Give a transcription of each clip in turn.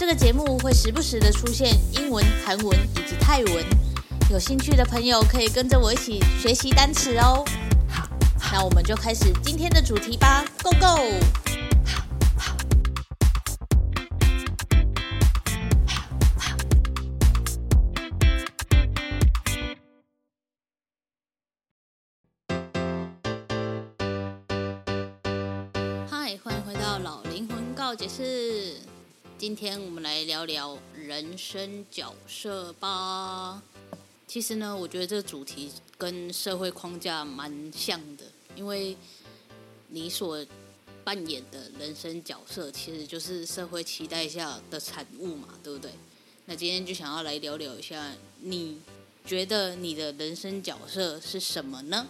这个节目会时不时的出现英文、韩文以及泰文，有兴趣的朋友可以跟着我一起学习单词哦。好，那我们就开始今天的主题吧，Go Go！嗨，欢迎回到老灵魂告解室。今天我们来聊聊人生角色吧。其实呢，我觉得这个主题跟社会框架蛮像的，因为你所扮演的人生角色，其实就是社会期待下的产物嘛，对不对？那今天就想要来聊聊一下，你觉得你的人生角色是什么呢？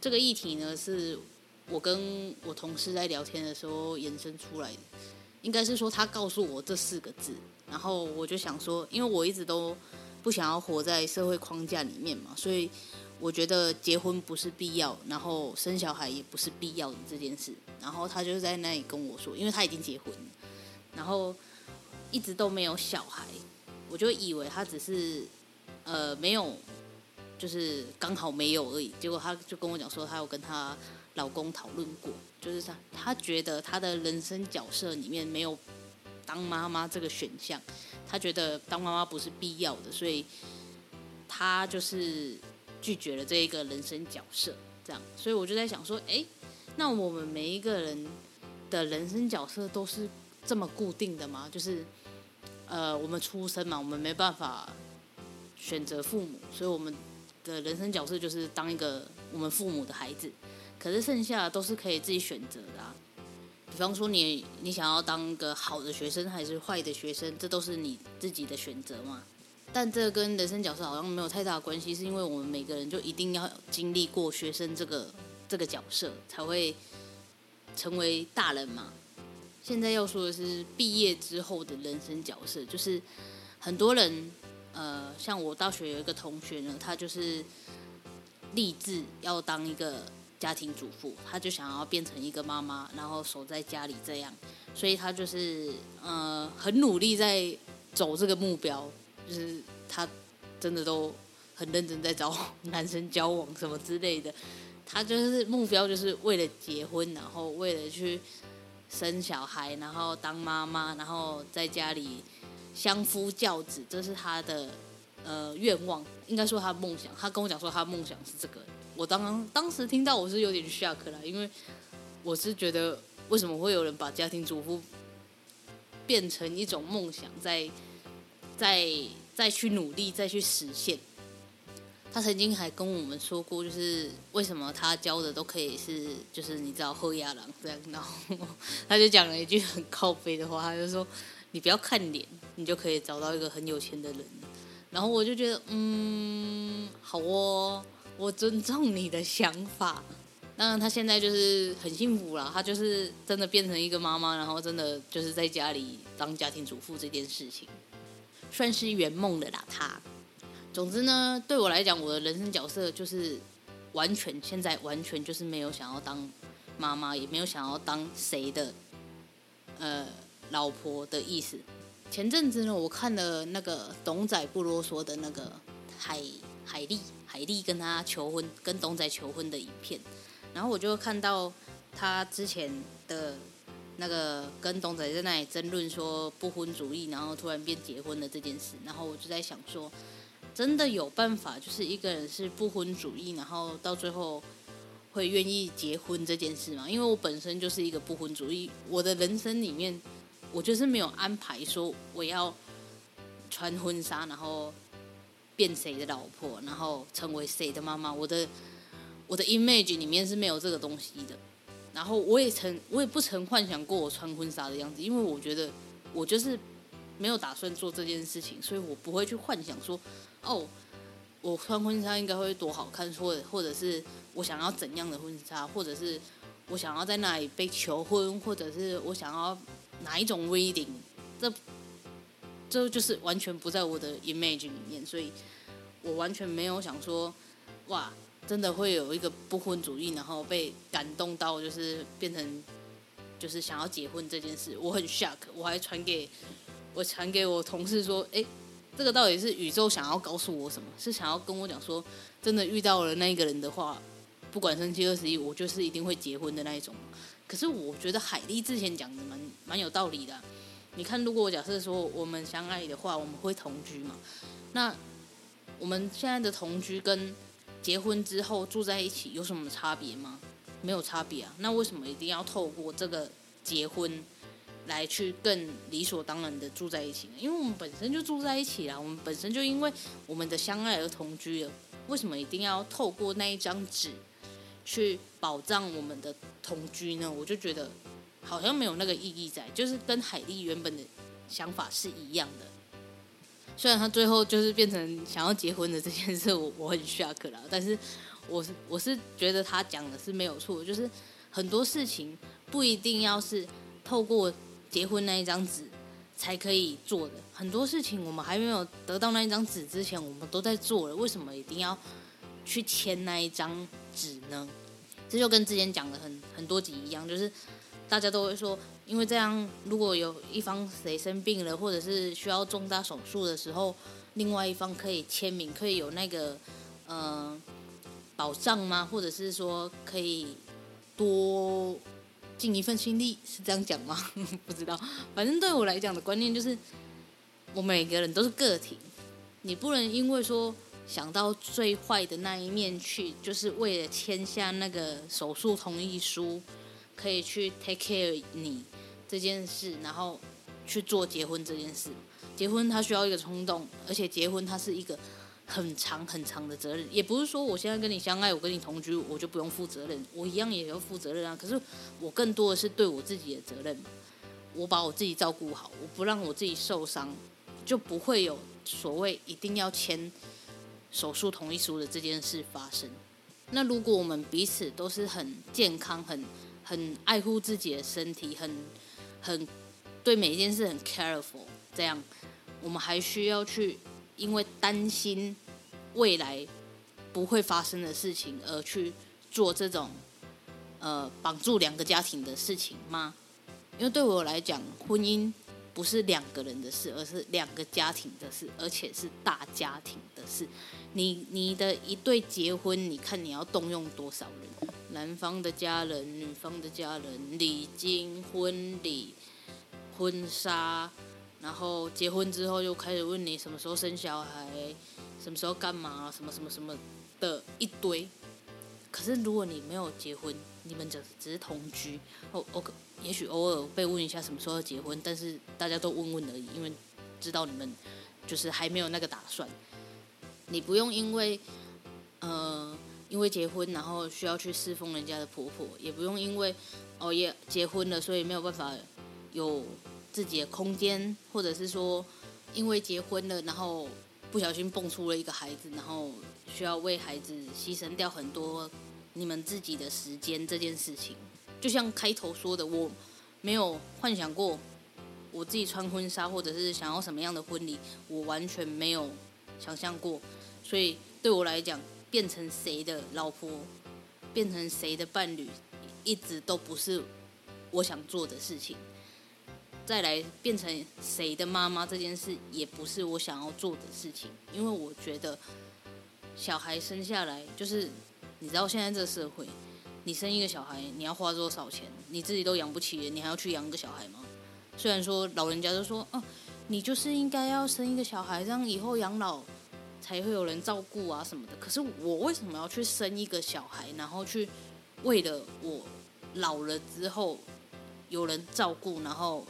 这个议题呢，是我跟我同事在聊天的时候延伸出来的。应该是说他告诉我这四个字，然后我就想说，因为我一直都不想要活在社会框架里面嘛，所以我觉得结婚不是必要，然后生小孩也不是必要的这件事。然后他就在那里跟我说，因为他已经结婚，然后一直都没有小孩，我就以为他只是呃没有，就是刚好没有而已。结果他就跟我讲说，他有跟他老公讨论过。就是他，他觉得他的人生角色里面没有当妈妈这个选项，他觉得当妈妈不是必要的，所以他就是拒绝了这一个人生角色。这样，所以我就在想说，哎，那我们每一个人的人生角色都是这么固定的吗？就是呃，我们出生嘛，我们没办法选择父母，所以我们的人生角色就是当一个我们父母的孩子。可是剩下都是可以自己选择的啊，比方说你你想要当个好的学生还是坏的学生，这都是你自己的选择嘛。但这跟人生角色好像没有太大关系，是因为我们每个人就一定要经历过学生这个这个角色，才会成为大人嘛。现在要说的是毕业之后的人生角色，就是很多人呃，像我大学有一个同学呢，他就是立志要当一个。家庭主妇，她就想要变成一个妈妈，然后守在家里这样，所以她就是呃很努力在走这个目标，就是她真的都很认真在找男生交往什么之类的，她就是目标就是为了结婚，然后为了去生小孩，然后当妈妈，然后在家里相夫教子，这是她的呃愿望，应该说她的梦想。她跟我讲说她的梦想是这个。我当当时听到我是有点 shock 啦，因为我是觉得为什么会有人把家庭主妇变成一种梦想，再再再去努力再去实现。他曾经还跟我们说过，就是为什么他教的都可以是，就是你知道后亚郎这样，然后他就讲了一句很靠北的话，他就说你不要看脸，你就可以找到一个很有钱的人。然后我就觉得，嗯，好哦。我尊重你的想法，当然他现在就是很幸福了，他就是真的变成一个妈妈，然后真的就是在家里当家庭主妇这件事情，算是圆梦的啦。他，总之呢，对我来讲，我的人生角色就是完全现在完全就是没有想要当妈妈，也没有想要当谁的呃老婆的意思。前阵子呢，我看了那个董仔不啰嗦的那个海海丽。海莉跟他求婚，跟董仔求婚的影片，然后我就看到他之前的那个跟董仔在那里争论说不婚主义，然后突然变结婚的这件事，然后我就在想说，真的有办法，就是一个人是不婚主义，然后到最后会愿意结婚这件事吗？因为我本身就是一个不婚主义，我的人生里面，我就是没有安排说我要穿婚纱，然后。变谁的老婆，然后成为谁的妈妈？我的我的 image 里面是没有这个东西的。然后我也曾，我也不曾幻想过我穿婚纱的样子，因为我觉得我就是没有打算做这件事情，所以我不会去幻想说，哦，我穿婚纱应该会多好看，或者或者是我想要怎样的婚纱，或者是我想要在那里被求婚，或者是我想要哪一种 wedding，这这就是完全不在我的 image 里面，所以我完全没有想说，哇，真的会有一个不婚主义，然后被感动到，就是变成就是想要结婚这件事，我很 shock，我还传给。我传给我同事说：“哎，这个到底是宇宙想要告诉我什么？是想要跟我讲说，真的遇到了那个人的话，不管生七二十一，我就是一定会结婚的那一种。可是我觉得海莉之前讲的蛮蛮有道理的。你看，如果我假设说我们相爱的话，我们会同居嘛？那我们现在的同居跟结婚之后住在一起有什么差别吗？没有差别啊。那为什么一定要透过这个结婚？”来去更理所当然的住在一起呢，因为我们本身就住在一起啦，我们本身就因为我们的相爱而同居了，为什么一定要透过那一张纸去保障我们的同居呢？我就觉得好像没有那个意义在，就是跟海莉原本的想法是一样的。虽然他最后就是变成想要结婚的这件事，我我很 shock 啦，但是我是我是觉得他讲的是没有错，就是很多事情不一定要是透过。结婚那一张纸才可以做的很多事情，我们还没有得到那一张纸之前，我们都在做了。为什么一定要去签那一张纸呢？这就跟之前讲的很很多集一样，就是大家都会说，因为这样，如果有一方谁生病了，或者是需要重大手术的时候，另外一方可以签名，可以有那个呃保障吗？或者是说可以多。尽一份心力是这样讲吗？不知道，反正对我来讲的观念就是，我每个人都是个体，你不能因为说想到最坏的那一面去，就是为了签下那个手术同意书，可以去 take care 你这件事，然后去做结婚这件事。结婚它需要一个冲动，而且结婚它是一个。很长很长的责任，也不是说我现在跟你相爱，我跟你同居，我就不用负责任，我一样也要负责任啊。可是我更多的是对我自己的责任，我把我自己照顾好，我不让我自己受伤，就不会有所谓一定要签手术同意书的这件事发生。那如果我们彼此都是很健康、很很爱护自己的身体，很很对每一件事很 careful，这样我们还需要去。因为担心未来不会发生的事情而去做这种呃绑住两个家庭的事情吗？因为对我来讲，婚姻不是两个人的事，而是两个家庭的事，而且是大家庭的事。你你的一对结婚，你看你要动用多少人？男方的家人、女方的家人、礼金、婚礼、婚纱。然后结婚之后，又开始问你什么时候生小孩，什么时候干嘛，什么什么什么的一堆。可是如果你没有结婚，你们只只是同居，哦哦，也许偶尔被问一下什么时候要结婚，但是大家都问问而已，因为知道你们就是还没有那个打算。你不用因为呃因为结婚然后需要去侍奉人家的婆婆，也不用因为哦也结婚了，所以没有办法有。自己的空间，或者是说，因为结婚了，然后不小心蹦出了一个孩子，然后需要为孩子牺牲掉很多你们自己的时间这件事情，就像开头说的，我没有幻想过我自己穿婚纱，或者是想要什么样的婚礼，我完全没有想象过，所以对我来讲，变成谁的老婆，变成谁的伴侣，一直都不是我想做的事情。再来变成谁的妈妈这件事，也不是我想要做的事情，因为我觉得小孩生下来就是，你知道现在这个社会，你生一个小孩你要花多少钱？你自己都养不起，你还要去养个小孩吗？虽然说老人家都说，哦，你就是应该要生一个小孩，这样以后养老才会有人照顾啊什么的。可是我为什么要去生一个小孩，然后去为了我老了之后有人照顾，然后。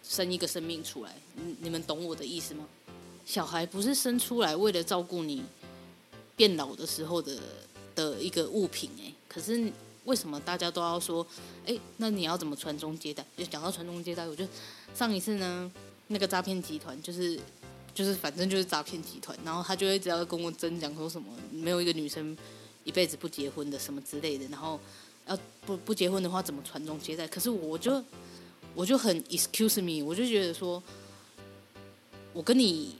生一个生命出来，你你们懂我的意思吗？小孩不是生出来为了照顾你变老的时候的的一个物品哎，可是为什么大家都要说哎，那你要怎么传宗接代？就讲到传宗接代，我就上一次呢那个诈骗集团就是就是反正就是诈骗集团，然后他就会只要跟我争讲说什么没有一个女生一辈子不结婚的什么之类的，然后要不不结婚的话怎么传宗接代？可是我就我就很 excuse me，我就觉得说，我跟你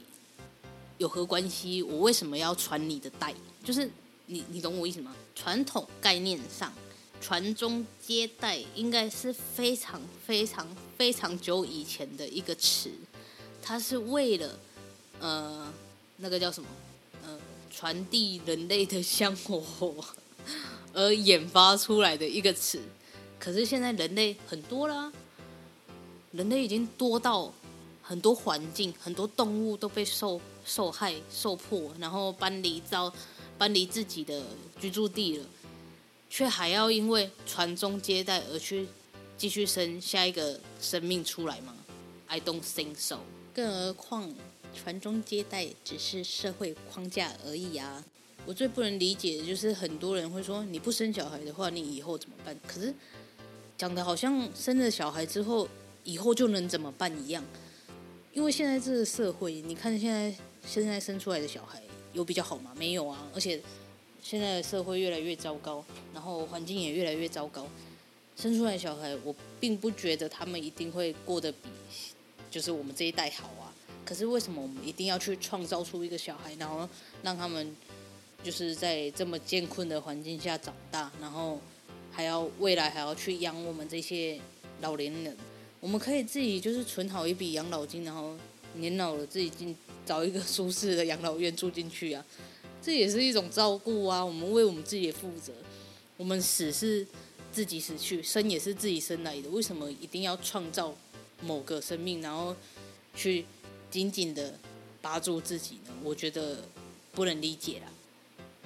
有何关系？我为什么要传你的代？就是你你懂我意思吗？传统概念上。传宗接代应该是非常非常非常久以前的一个词，它是为了呃那个叫什么呃传递人类的香火而研发出来的一个词。可是现在人类很多啦，人类已经多到很多环境很多动物都被受受害受迫，然后搬离到搬离自己的居住地了。却还要因为传宗接代而去继续生下一个生命出来吗？I don't think so。更何况传宗接代只是社会框架而已啊！我最不能理解的就是很多人会说，你不生小孩的话，你以后怎么办？可是讲的好像生了小孩之后以后就能怎么办一样。因为现在这个社会，你看现在现在生出来的小孩有比较好吗？没有啊，而且。现在的社会越来越糟糕，然后环境也越来越糟糕。生出来小孩，我并不觉得他们一定会过得比就是我们这一代好。可是为什么我们一定要去创造出一个小孩，然后让他们就是在这么艰困的环境下长大，然后还要未来还要去养我们这些老年人？我们可以自己就是存好一笔养老金，然后年老了自己进找一个舒适的养老院住进去啊。这也是一种照顾啊！我们为我们自己负责，我们死是自己死去，生也是自己生来的。为什么一定要创造某个生命，然后去紧紧的扒住自己呢？我觉得不能理解啦。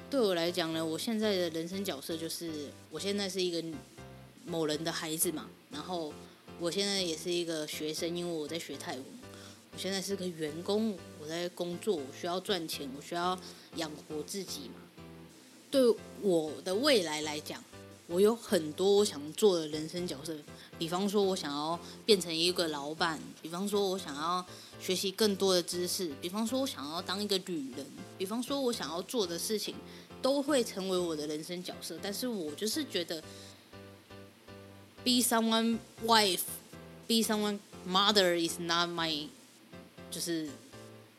对我来讲呢，我现在的人生角色就是，我现在是一个某人的孩子嘛，然后我现在也是一个学生，因为我在学泰文。我现在是个员工，我在工作，我需要赚钱，我需要养活自己嘛。对我的未来来讲，我有很多我想做的人生角色。比方说，我想要变成一个老板；比方说，我想要学习更多的知识；比方说，我想要当一个女人；比方说，我想要做的事情都会成为我的人生角色。但是我就是觉得，be someone wife，be someone mother is not my 就是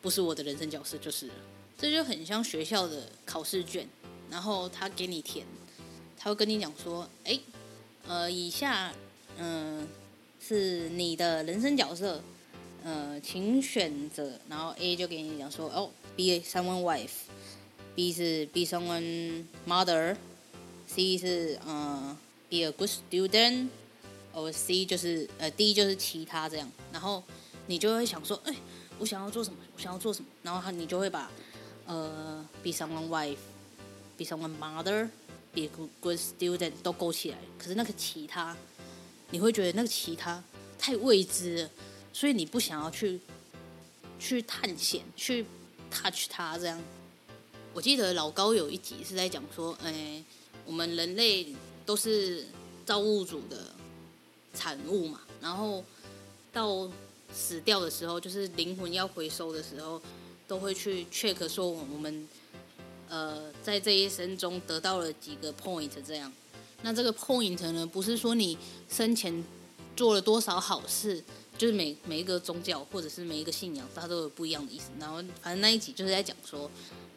不是我的人生角色，就是。这就很像学校的考试卷，然后他给你填，他会跟你讲说，哎，呃，以下嗯、是你的人生角色，呃，请选择。然后 A 就给你讲说，哦，be someone wife，B 是 be someone mother，C 是呃 be a good student，哦 C 就是呃 D 就是其他这样，然后你就会想说，哎。我想要做什么？我想要做什么？然后他你就会把，呃，be someone wife，be someone mother mother，be a good student 都勾起来。可是那个其他，你会觉得那个其他太未知了，所以你不想要去去探险，去 touch 它这样。我记得老高有一集是在讲说，哎，我们人类都是造物主的产物嘛，然后到。死掉的时候，就是灵魂要回收的时候，都会去 check 说我们，呃，在这一生中得到了几个 point 这样。那这个 point 呢，不是说你生前做了多少好事，就是每每一个宗教或者是每一个信仰，它都有不一样的意思。然后反正那一集就是在讲说，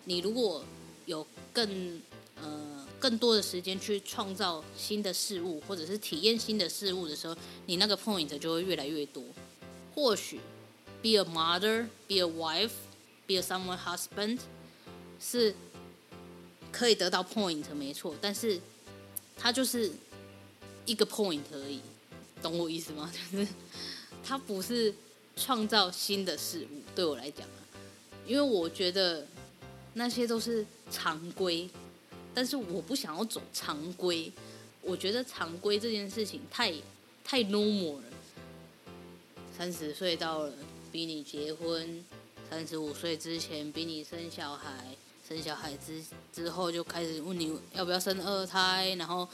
你如果有更呃更多的时间去创造新的事物，或者是体验新的事物的时候，你那个 point 就会越来越多。或许，be a mother, be a wife, be a someone husband，是可以得到 point 没错，但是它就是一个 point 而已，懂我意思吗？就是它不是创造新的事物，对我来讲啊，因为我觉得那些都是常规，但是我不想要走常规，我觉得常规这件事情太太 normal 了。三十岁到了，逼你结婚；三十五岁之前逼你生小孩，生小孩之之后就开始问你要不要生二胎，然后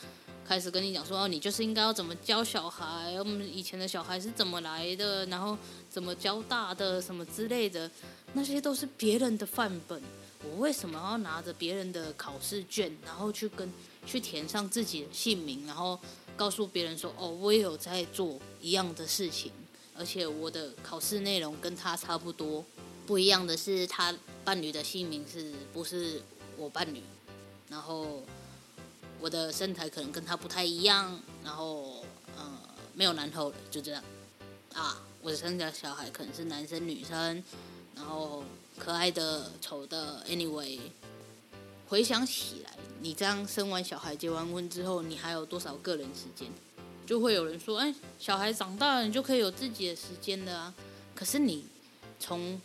开始跟你讲说，哦，你就是应该要怎么教小孩，我们以前的小孩是怎么来的，然后怎么教大的，什么之类的，那些都是别人的范本。我为什么要拿着别人的考试卷，然后去跟去填上自己的姓名，然后告诉别人说，哦，我也有在做一样的事情，而且我的考试内容跟他差不多。不一样的是，他伴侣的姓名是不是我伴侣？然后我的身材可能跟他不太一样，然后呃没有男后了，就这样啊。我的生的小孩可能是男生女生，然后可爱的、丑的，anyway。回想起来，你这样生完小孩、结完婚之后，你还有多少个人时间？就会有人说：“哎，小孩长大了，你就可以有自己的时间了啊。”可是你从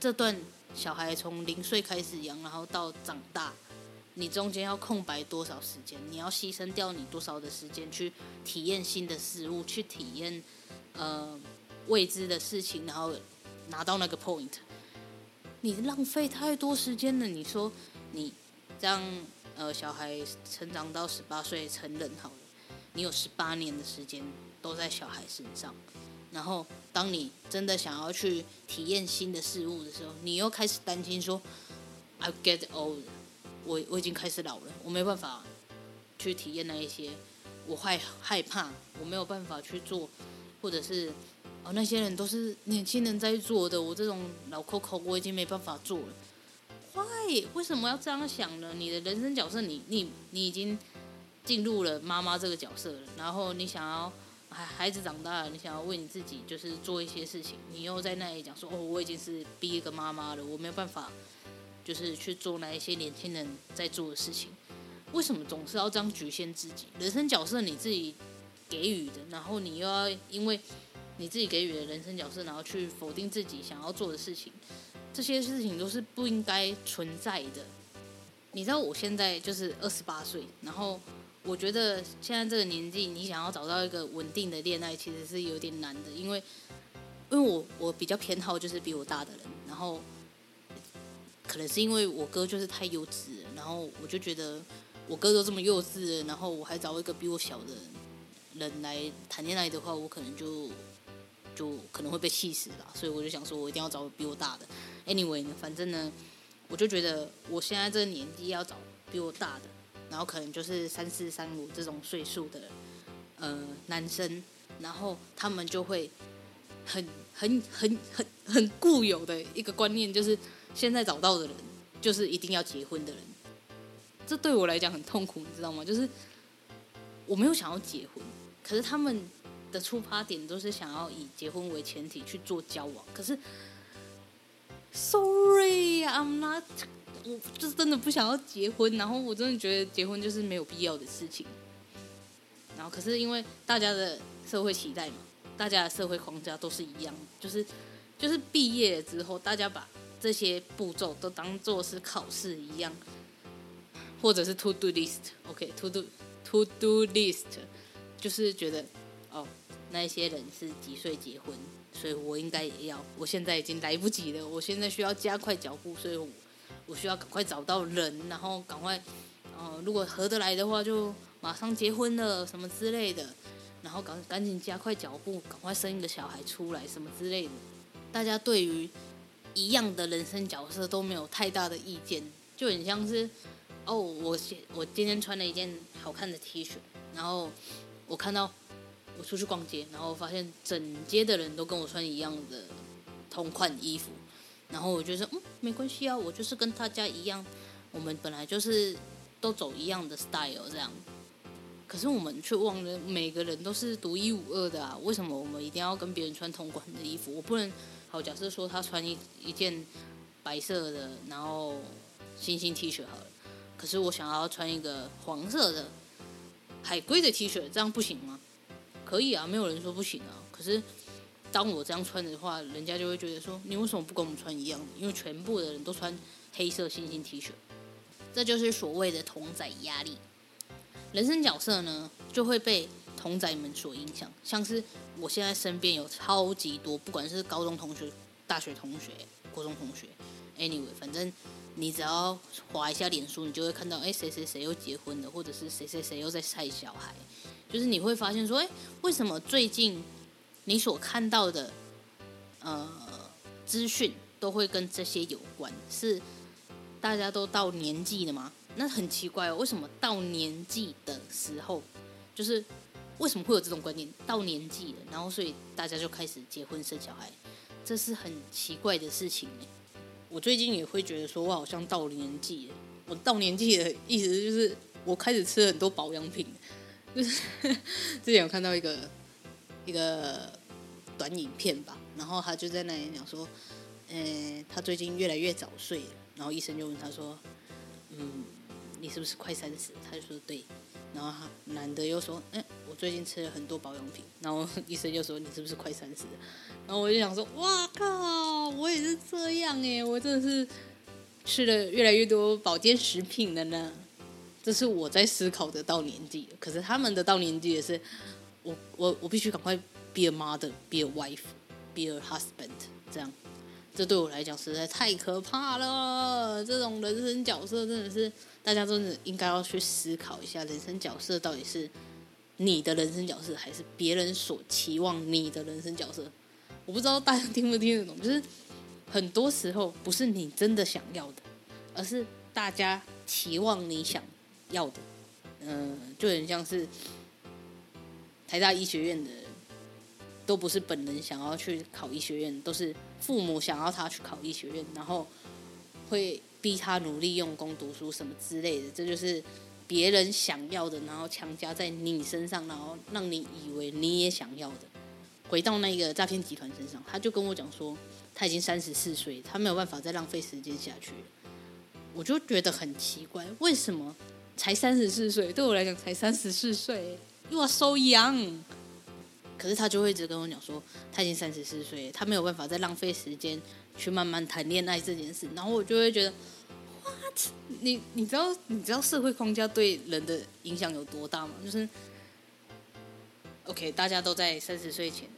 这段小孩从零岁开始养，然后到长大，你中间要空白多少时间？你要牺牲掉你多少的时间去体验新的事物，去体验呃未知的事情，然后拿到那个 point？你浪费太多时间了。你说你这样呃小孩成长到十八岁成人好了，你有十八年的时间都在小孩身上。然后，当你真的想要去体验新的事物的时候，你又开始担心说：“I get old，我我已经开始老了，我没办法去体验那一些，我害害怕，我没有办法去做，或者是哦那些人都是年轻人在做的，我这种老 Coco 我已经没办法做了。Why？为什么要这样想呢？你的人生角色你，你你你已经进入了妈妈这个角色了，然后你想要。孩孩子长大了，你想要为你自己就是做一些事情，你又在那里讲说哦，我已经是第一个妈妈了，我没有办法，就是去做那一些年轻人在做的事情。为什么总是要这样局限自己？人生角色你自己给予的，然后你又要因为你自己给予的人生角色，然后去否定自己想要做的事情，这些事情都是不应该存在的。你知道我现在就是二十八岁，然后。我觉得现在这个年纪，你想要找到一个稳定的恋爱，其实是有点难的，因为，因为我我比较偏好就是比我大的人，然后，可能是因为我哥就是太幼稚，然后我就觉得我哥都这么幼稚，然后我还找一个比我小的人来谈恋爱的话，我可能就就可能会被气死了，所以我就想说，我一定要找比我大的。Anyway 呢，反正呢，我就觉得我现在这个年纪要找比我大的。然后可能就是三四三五这种岁数的呃男生，然后他们就会很很很很很固有的一个观念，就是现在找到的人就是一定要结婚的人。这对我来讲很痛苦，你知道吗？就是我没有想要结婚，可是他们的出发点都是想要以结婚为前提去做交往。可是，Sorry，I'm not。我就是真的不想要结婚，然后我真的觉得结婚就是没有必要的事情。然后可是因为大家的社会期待嘛，大家的社会框架都是一样，就是就是毕业了之后，大家把这些步骤都当做是考试一样，或者是 to do list，OK，to do to do list，就是觉得哦，那些人是几岁结婚，所以我应该也要。我现在已经来不及了，我现在需要加快脚步，所以我。我需要赶快找到人，然后赶快，呃，如果合得来的话，就马上结婚了，什么之类的，然后赶赶紧加快脚步，赶快生一个小孩出来，什么之类的。大家对于一样的人生角色都没有太大的意见，就很像是，哦，我我今天穿了一件好看的 T 恤，然后我看到我出去逛街，然后发现整街的人都跟我穿一样的同款衣服。然后我就说，嗯，没关系啊，我就是跟大家一样，我们本来就是都走一样的 style 这样。可是我们却忘了，每个人都是独一无二的啊！为什么我们一定要跟别人穿同款的衣服？我不能，好，假设说他穿一一件白色的，然后星星 T 恤好了，可是我想要穿一个黄色的海龟的 T 恤，这样不行吗？可以啊，没有人说不行啊。可是。当我这样穿的话，人家就会觉得说，你为什么不跟我们穿一样的？因为全部的人都穿黑色星星 T 恤，这就是所谓的同仔压力。人生角色呢，就会被同仔们所影响。像是我现在身边有超级多，不管是高中同学、大学同学、高中同学，anyway，反正你只要滑一下脸书，你就会看到，哎，谁谁谁又结婚了，或者是谁谁谁又在晒小孩，就是你会发现说，哎，为什么最近你所看到的呃资讯都会跟这些有关？是大家都到年纪了吗？那很奇怪哦，为什么到年纪的时候，就是为什么会有这种观念？到年纪了，然后所以大家就开始结婚生小孩，这是很奇怪的事情。我最近也会觉得说，我好像到年纪了。我到年纪的意思就是，我开始吃很多保养品。就 是之前有看到一个一个短影片吧，然后他就在那里讲说，呃，他最近越来越早睡了，然后医生就问他说，嗯。你是不是快三十？他就说对，然后他男的又说，哎，我最近吃了很多保养品，然后医生就说你是不是快三十？然后我就想说，哇靠，我也是这样哎，我真的是吃了越来越多保健食品了呢。这是我在思考的到年纪，可是他们的到年纪也是，我我必须赶快 be a mother，be a wife，be a husband，这样，这对我来讲实在太可怕了。这种人生角色真的是。大家真的应该要去思考一下，人生角色到底是你的人生角色，还是别人所期望你的人生角色？我不知道大家听不听得懂，就是很多时候不是你真的想要的，而是大家期望你想要的。嗯，就很像是台大医学院的，都不是本人想要去考医学院，都是父母想要他去考医学院，然后会。逼他努力用功读书什么之类的，这就是别人想要的，然后强加在你身上，然后让你以为你也想要的。回到那个诈骗集团身上，他就跟我讲说，他已经三十四岁，他没有办法再浪费时间下去。我就觉得很奇怪，为什么才三十四岁？对我来讲才三十四岁，You are so young。可是他就会一直跟我讲说，他已经三十四岁，他没有办法再浪费时间。去慢慢谈恋爱这件事，然后我就会觉得，what？你你知道你知道社会框架对人的影响有多大吗？就是，OK，大家都在三十岁前，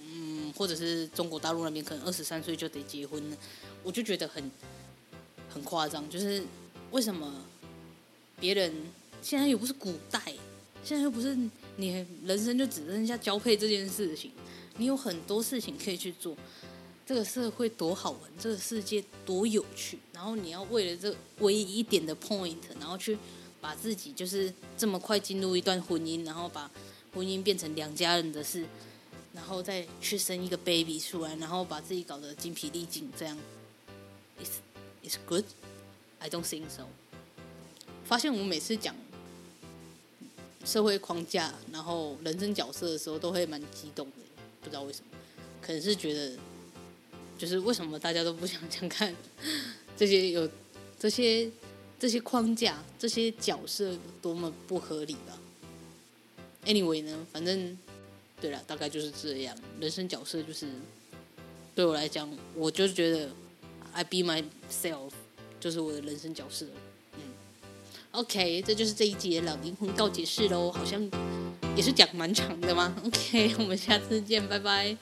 嗯，或者是中国大陆那边可能二十三岁就得结婚了，我就觉得很很夸张。就是为什么别人现在又不是古代，现在又不是你人生就只剩下交配这件事情，你有很多事情可以去做。这个社会多好玩，这个世界多有趣，然后你要为了这唯一一点的 point，然后去把自己就是这么快进入一段婚姻，然后把婚姻变成两家人的事，然后再去生一个 baby 出来，然后把自己搞得精疲力尽，这样 It's it's good？I don't think so。发现我们每次讲社会框架，然后人生角色的时候，都会蛮激动的，不知道为什么，可能是觉得。就是为什么大家都不想想看这些有这些这些框架这些角色多么不合理吧？Anyway 呢，反正对了，大概就是这样。人生角色就是对我来讲，我就觉得 I be myself 就是我的人生角色。，OK，这就是这一集的老灵魂告解室喽，好像也是讲蛮长的嘛。OK，我们下次见，拜拜。